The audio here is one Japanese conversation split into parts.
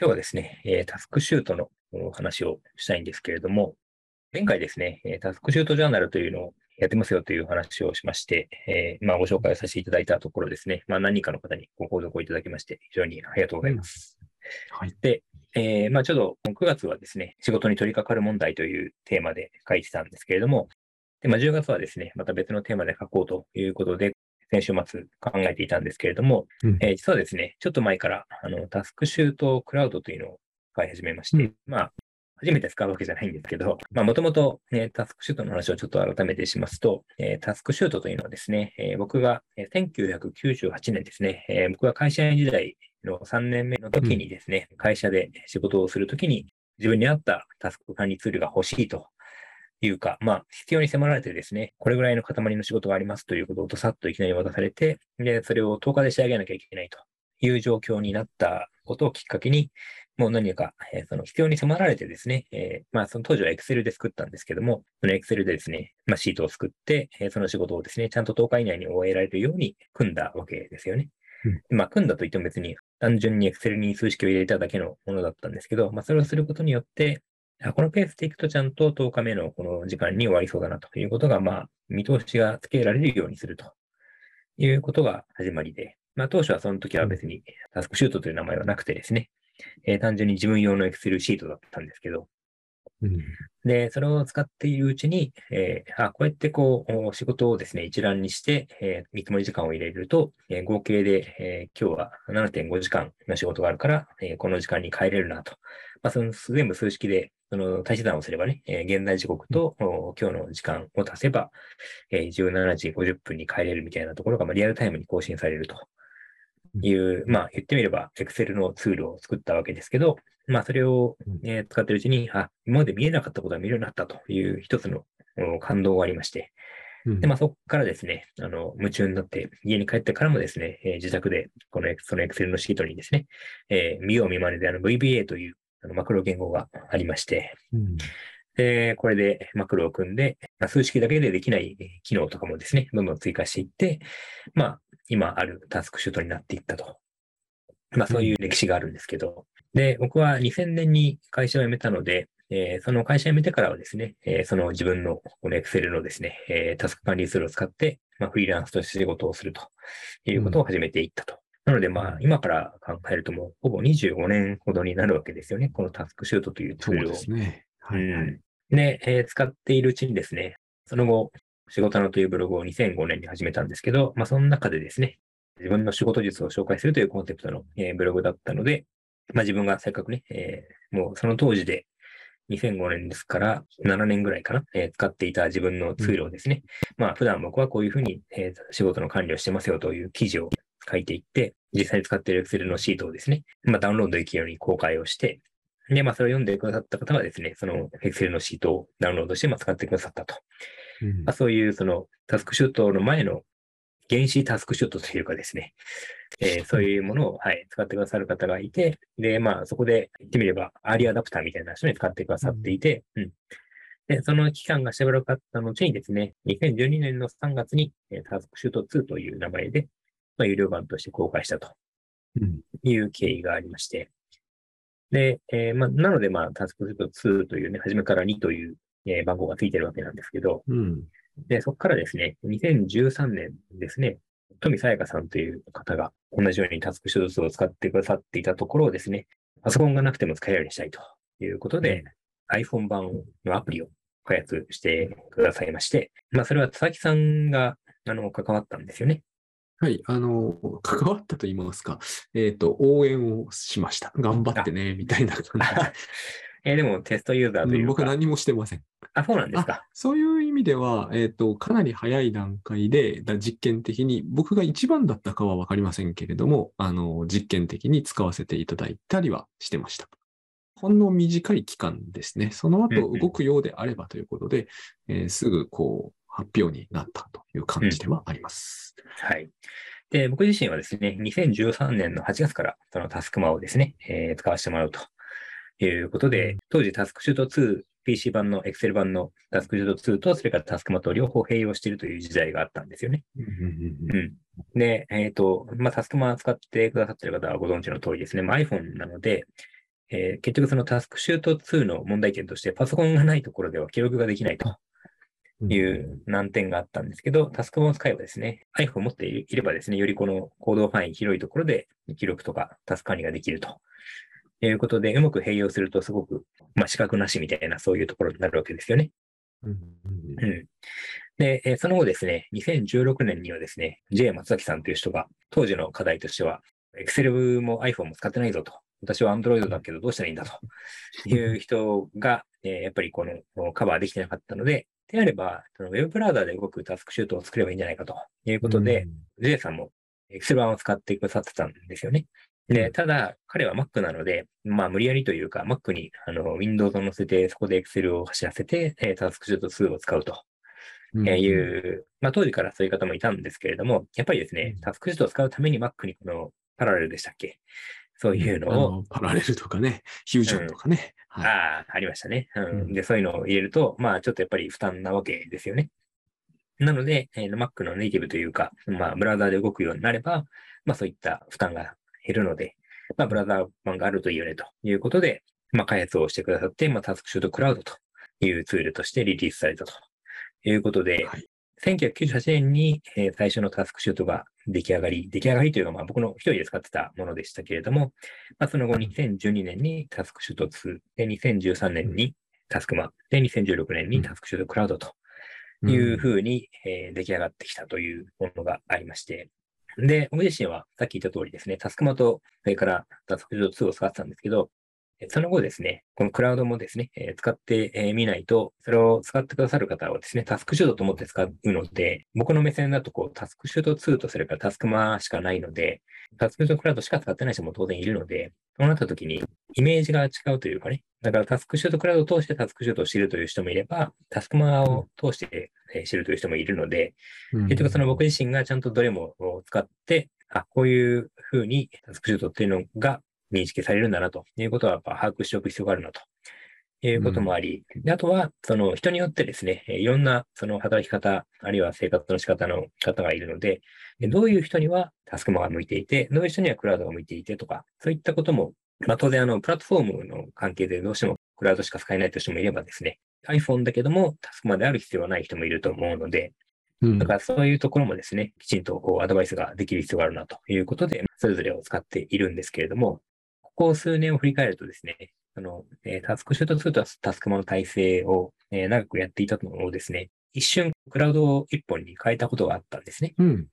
今日はですね、えー、タスクシュートのお話をしたいんですけれども、前回ですね、タスクシュートジャーナルというのをやってますよという話をしまして、えー、まあ、ご紹介させていただいたところですね、まあ、何人かの方にご購読をいただきまして、非常にありがとうございます。うん、はい。で、えー、まあ、ちょうど9月はですね、仕事に取り掛かる問題というテーマで書いてたんですけれども、でまあ、10月はですね、また別のテーマで書こうということで、先週末考えていたんですけれども、うん、えー、実はですね、ちょっと前からあのタスクシュートクラウドというのを使い始めまして、うん、まあ、初めて使うわけじゃないんですけど、まあ、もともと、ね、タスクシュートの話をちょっと改めてしますと、えー、タスクシュートというのはですね、えー、僕が1998年ですね、えー、僕が会社員時代の3年目の時にですね、うん、会社で仕事をするときに自分に合ったタスク管理ツールが欲しいというか、まあ、必要に迫られてですね、これぐらいの塊の仕事がありますということをさっといきなり渡されて、で、それを10日で仕上げなきゃいけないという状況になったことをきっかけに、もう何か、えー、その必要に迫られてですね、えー、まあその当時は Excel で作ったんですけども、その Excel でですね、まあシートを作って、えー、その仕事をですね、ちゃんと10日以内に終えられるように組んだわけですよね。うん、まあ組んだといっても別に単純に Excel に数式を入れただけのものだったんですけど、まあそれをすることによって、このペースでいくとちゃんと10日目のこの時間に終わりそうだなということが、まあ見通しがつけられるようにするということが始まりで、まあ当初はその時は別にタスクシュートという名前はなくてですね、えー、単純に自分用の Excel シートだったんですけど、うん、で、それを使っているうちに、えー、あ、こうやってこう、仕事をですね、一覧にして、えー、見積もり時間を入れると、えー、合計で、えー、今日は7.5時間の仕事があるから、えー、この時間に帰れるなと。まあ、その全部数式で、その足し算をすればね、えー、現在時刻と、うん、今日の時間を足せば、えー、17時50分に帰れるみたいなところが、まあ、リアルタイムに更新されると。いう、まあ言ってみれば Excel のツールを作ったわけですけど、まあそれを、ね、使ってるうちに、あ、今まで見えなかったことが見れるようになったという一つの感動がありまして、で、まあそこからですね、あの、夢中になって家に帰ってからもですね、えー、自宅でこのその Excel のシートにですね、えー、見よう見まねであの VBA というあのマクロ言語がありまして、うんで、これでマクロを組んで、まあ、数式だけでできない機能とかもですね、どんどん追加していって、まあ、今あるタスクシュートになっていったと。まあそういう歴史があるんですけど。で、僕は2000年に会社を辞めたので、えー、その会社辞めてからはですね、えー、その自分のこの Excel のですね、えー、タスク管理ツールを使って、まあ、フリーランスとして仕事をするということを始めていったと。なので、まあ、今から考えるともう、ほぼ25年ほどになるわけですよね。このタスクシュートというツールを。そうですね。はい、はい、で、えー、使っているうちにですね、その後、仕事のというブログを2005年に始めたんですけど、まあ、その中でですね、自分の仕事術を紹介するというコンセプトの、えー、ブログだったので、まあ、自分がせっかくね、えー、もうその当時で2005年ですから7年ぐらいかな、えー、使っていた自分のツールをですね、うん、まあ普段僕はこういうふうに、えー、仕事の管理をしてますよという記事を書いていって、実際に使っている Excel のシートをですね、まあダウンロードできるように公開をして、で、まあそれを読んでくださった方はですね、その Excel のシートをダウンロードして、まあ使ってくださったと。うん、まあ、そういうそのタスクシュートの前の原子タスクシュートというかですね、えー、そういうものを、はい、使ってくださる方がいて、で、まあ、そこで言ってみれば、アーリーアダプターみたいな人に使ってくださっていて、うん、で、その期間がしばらく経った後にですね、2012年の3月に、えー、タスクシュート2という名前で、まあ、有料版として公開したという経緯がありまして、で、えー、まあ、なので、まあ、タスクシュート2というね、初めから2という、えー、番号がついてるわけなんですけど、うん。で、そこからですね、2013年ですね、富さやかさんという方が同じようにタスク手術を使ってくださっていたところをですね、パソコンがなくても使えるようにしたいということで、iPhone 版のアプリを開発してくださいまして、まあそれは佐々木さんがあの関わったんですよね。はい、あの、関わったと言いますか、えっ、ー、と、応援をしました。頑張ってね、みたいな感じで。えー、でもテストユーザーというか。僕何もしてません。あ、そうなんですか。そういう意味では、えっ、ー、と、かなり早い段階で、実験的に、僕が一番だったかはわかりませんけれども、あの、実験的に使わせていただいたりはしてました。ほんの短い期間ですね。その後動くようであればということで、うんうん、えー、すぐこう、発表になったという感じではあります。うん、はい。で、僕自身はですね、2013年の8月からそのタスクマをですね、えー、使わせてもらうということで、当時タスクシュート2、PC 版の Excel 版のタスクシュート2と、それからタスクマと両方併用しているという時代があったんですよね。うん、で、えっ、ー、と、まあ、タスクマ使ってくださっている方はご存知の通りですね。まあ、iPhone なので、えー結局そのタスクシュート2の問題点として、パソコンがないところでは記録ができないという難点があったんですけど、タスクマを使えばですね、iPhone を持っていればですね、よりこの行動範囲広いところで記録とかタスク管理ができるということで、うまく併用するとすごく、まあ、資格なしみたいなそういうところになるわけですよね。うんうん。で、えーその後ですね、2016年にはですね、J 松崎さんという人が、当時の課題としては、Excel も iPhone も使ってないぞと。私は Android だけどどうしたらいいんだという人が、えーやっぱりこのカバーできてなかったので、であれば、その Web ブラウザで動くタスクシュートを作ればいいんじゃないかということで、、J さんも Excel 版を使ってくださってたんですよね。で、うん。ただ、彼は Mac なので、まあ、無理やりというか、Mac にあの Windows を載せて、そこで Excel を走らせて、えータスクシュート2を使うとうんえーいう、まあ、当時からそういう方もいたんですけれども、やっぱりですねうん、タスクシュートを使うために Mac にこのパラレルでしたっけ？そういうのあを、のパラレルとかね、フュージョンとかね。はい。ああ、ありましたね、うん。うん。で、そういうのを入れると、まあ、ちょっとやっぱり負担なわけですよね。なので、えー Mac のネイティブというか、まあ、ブラウザで動くようになれば、まあ、そういった負担が減るので、まあ、ブラウザ版があるといいよねということで、まあ、開発をしてくださって、まあ、タスクシュートクラウドというツールとしてリリースされたということで、はい1998年に、えー最初のタスクシュートが出来上がり、出来上がりというのはまあ僕の一人で使ってたものでしたけれども、まあ、その後2012年にタスクシュート2、で2013年にタスクマ、で2016年にタスクシュートクラウドというふうに、えー出来上がってきたというものがありまして、で、僕自身はさっき言った通りですね、タスクマと、それからタスクシュート2を使ってたんですけど、えその後ですね、このクラウドもですね、えー使ってえーみないと、それを使ってくださる方はですね、タスクシュートと思って使うので、僕の目線だとこう、タスクシュート2とそれからタスクマしかないので、タスクシュートクラウドしか使ってない人も当然いるので、そうなった時にイメージが違うというかね、だからタスクシュートクラウドを通してタスクシュートを知るという人もいれば、タスクマを通してえー知るという人もいるので、結局その僕自身がちゃんとどれも使って、あ、こういうふうにタスクシュートっていうのが認識されるんだなということはやっぱ把握しておく必要があるなと。いうこともあり、であとはその人によってですね、えーいろんなその働き方、あるいは生活の仕方の方がいるので、でどういう人にはタスクマが向いていて、どういう人にはクラウドが向いていてとか、そういったことも、まあ当然あのプラットフォームの関係でどうしてもクラウドしか使えないという人もいればですね、iPhone だけどもタスクマである必要はない人もいると思うので、うん。だからそういうところもですね、きちんとこうアドバイスができる必要があるなということで、それぞれを使っているんですけれども、ここ数年を振り返るとですね、あの、えータスクシュート2とタスクマの体制を、えー長くやっていたのをですね、一瞬クラウドを一本に変えたことがあったんですね。うん。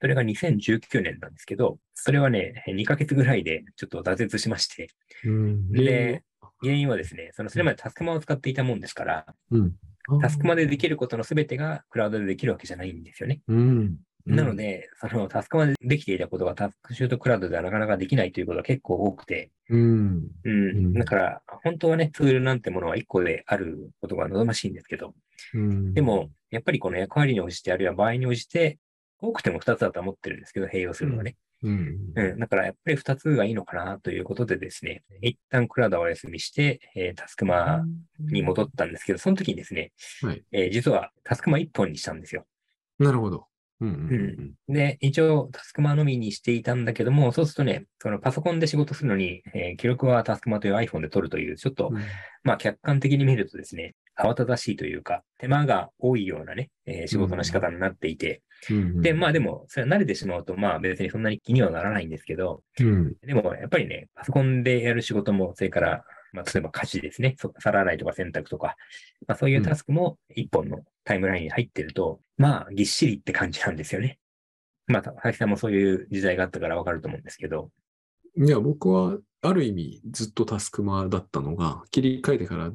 それが2019年なんですけど、それはね、2ヶ月ぐらいでちょっと挫折しまして、うん。で、原因は？ですね、そのそれまでタスクマを使っていたもんですから、うん。タスクマでできることの全てがクラウドでできるわけじゃないんですよね。うん。なので、そのタスクまでできていたことがタスクシュートクラウドではなかなかできないということが結構多くて、うん。うん。うんだから、本当はね、ツールなんてものは1個であることが望ましいんですけど、うん。でも、やっぱりこの役割に応じて、あるいは場合に応じて、多くても2つだとは思ってるんですけど、併用するのはね。うん。うん。だから、やっぱり2つがいいのかなということでですね、一旦クラウドをお休みして、えータスクマに戻ったんですけど、その時にですね、はいえー実はタスクマ1本にしたんですよ。なるほど。うん。で、一応タスクマのみにしていたんだけども、そうするとね、そのパソコンで仕事するのに、えー記録はタスクマという iPhone で撮るという、ちょっと、まあ客観的に見るとですね、慌ただしいというか、手間が多いようなね、えー仕事の仕方になっていて、うん。で、まあでも、それは慣れてしまうと、まあ別にそんなに気にはならないんですけど、うん。でもやっぱりね、パソコンでやる仕事も、それから、まあ例えば家事ですね、そ皿洗いとか洗濯とか、まあそういうタスクも一本のタイムラインに入ってると、まあぎっしりって感じなんですよね。まあ、佐々木さんもそういう時代があったからわかると思うんですけど、いや、僕は、ある意味、ずっとタスクマだったのが、切り替えてから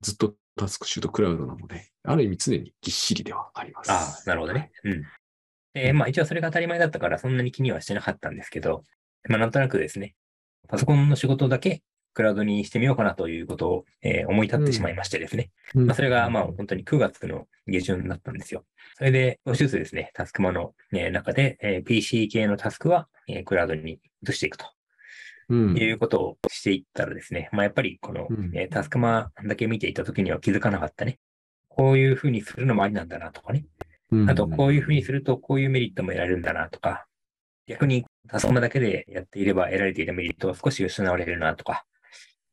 ずっとタスクシュートクラウドなので、ある意味常にぎっしりではあります。ああ、なるほどね。うん。で、まあ一応それが当たり前だったからそんなに気にはしてなかったんですけど、まあなんとなくですね、パソコンの仕事だけクラウドにしてみようかなということを、えー思い立ってしまいましてですね。うん。まあそれがまあ本当に9月の下旬だったんですよ。それで少しずつですね、タスクマの、えー中で、えー PC 系のタスクは、えークラウドに移していくとうん、いうことをしていったらですね、まあやっぱりこの、うんえータスクマだけ見ていた時には気づかなかったね。こういうふうにするのもありなんだなとかね。うんあと、こういうふうにすると、こういうメリットも得られるんだなとか、逆にタスクマだけでやっていれば得られていたメリットは少し失われるなとか、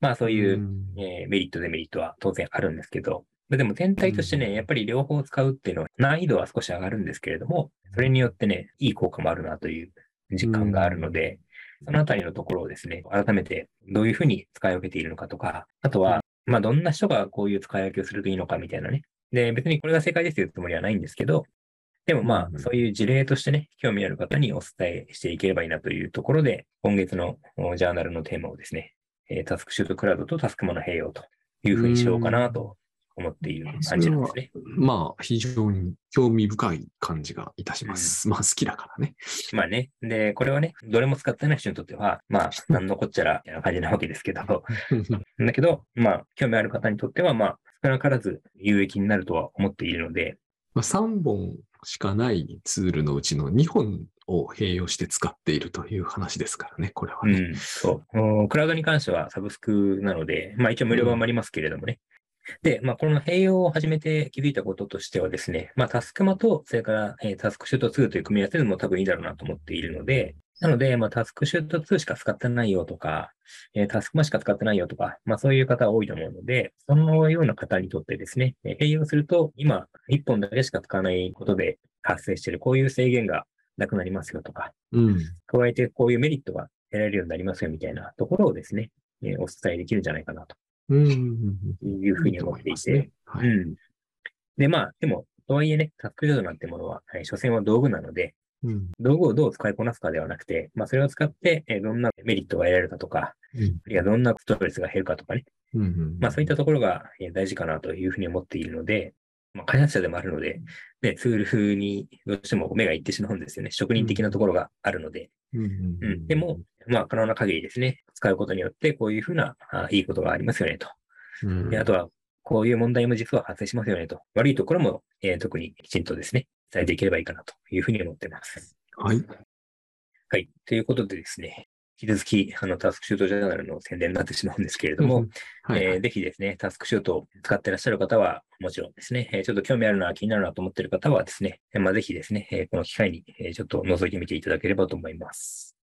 まあそういう、うん。えーメリット、デメリットは当然あるんですけど、まあでも全体としてね、うん。やっぱり両方使うっていうのは難易度は少し上がるんですけれども、それによってね、いい効果もあるなという実感があるので、そのあたりのところをですね、改めてどういうふうに使い分けているのかとか、あとは、まあどんな人がこういう使い分けをするといいのかみたいなね。で、別にこれが正解ですというつもりはないんですけど、でもまあ、うん。そういう事例としてね、興味ある方にお伝えしていければいいなというところで、今月のおジャーナルのテーマをですね、えータスクシュートクラウドとタスクマの併用というふうにしようかなと思っている感じなんですね。まあ、非常に興味深い感じがいたします。まあ、好きだからね。まあね。で、これはね、どれも使ってない人にとっては、まあ、なんのこっちゃら、みたいな感じなわけですけど、だけど、まあ、興味ある方にとっては、まあ、少なからず有益になるとは思っているので、まあ、3本しかないツールのうちの2本を併用して使っているという話ですからね、これはね。うん、そう。クラウドに関してはサブスクなので、まあ一応無料版もありますけれどもね。で、まあこの併用を始めて気づいたこととしてはですね、まあタスクマと、それから、えータスクシュート2という組み合わせでも多分いいだろうなと思っているので、なので、まあタスクシュート2しか使ってないよとか、えータスクマしか使ってないよとか、まあそういう方多いと思うので、そのような方にとってですね、えー併用すると今1本だけしか使わないことで発生しているこういう制限がなくなりますよとか、うん。加えてこういうメリットが得られるようになりますよみたいなところをですね、えーお伝えできるんじゃないかなとうん。いうふうに思っていて。で、まあ、でも、とはいえね、タスクショートなんてものは、はい所詮は道具なので、うん。道具をどう使いこなすかではなくて、まあ、それを使って、えーどんなメリットが得られるかとか、うんいや、どんなストレスが減るかとかね、うん。まあ、そういったところがえー大事かなというふうに思っているので、まあ、開発者でもあるので、ね、ツール風にどうしても目がいってしまうんですよね。職人的なところがあるので。うん。うん。でも、まあ、可能な限りですね、使うことによって、こういうふうな、あいいことがありますよね、と。うん、で、あとは、こういう問題も実は発生しますよね、と。悪いところも、えー特にきちんとですね、伝えていければいいかなというふうに思っています。はい。はい。ということでですね、引き続き、あの、タスクシュートジャーナルの宣伝になってしまうんですけれども、ぜひですね、タスクシュートを使ってらっしゃる方は、もちろんですね、えーちょっと興味あるな、気になるなと思っている方はですね、えーまあ、ぜひですね、えーこの機会に、えーちょっと覗いてみていただければと思います。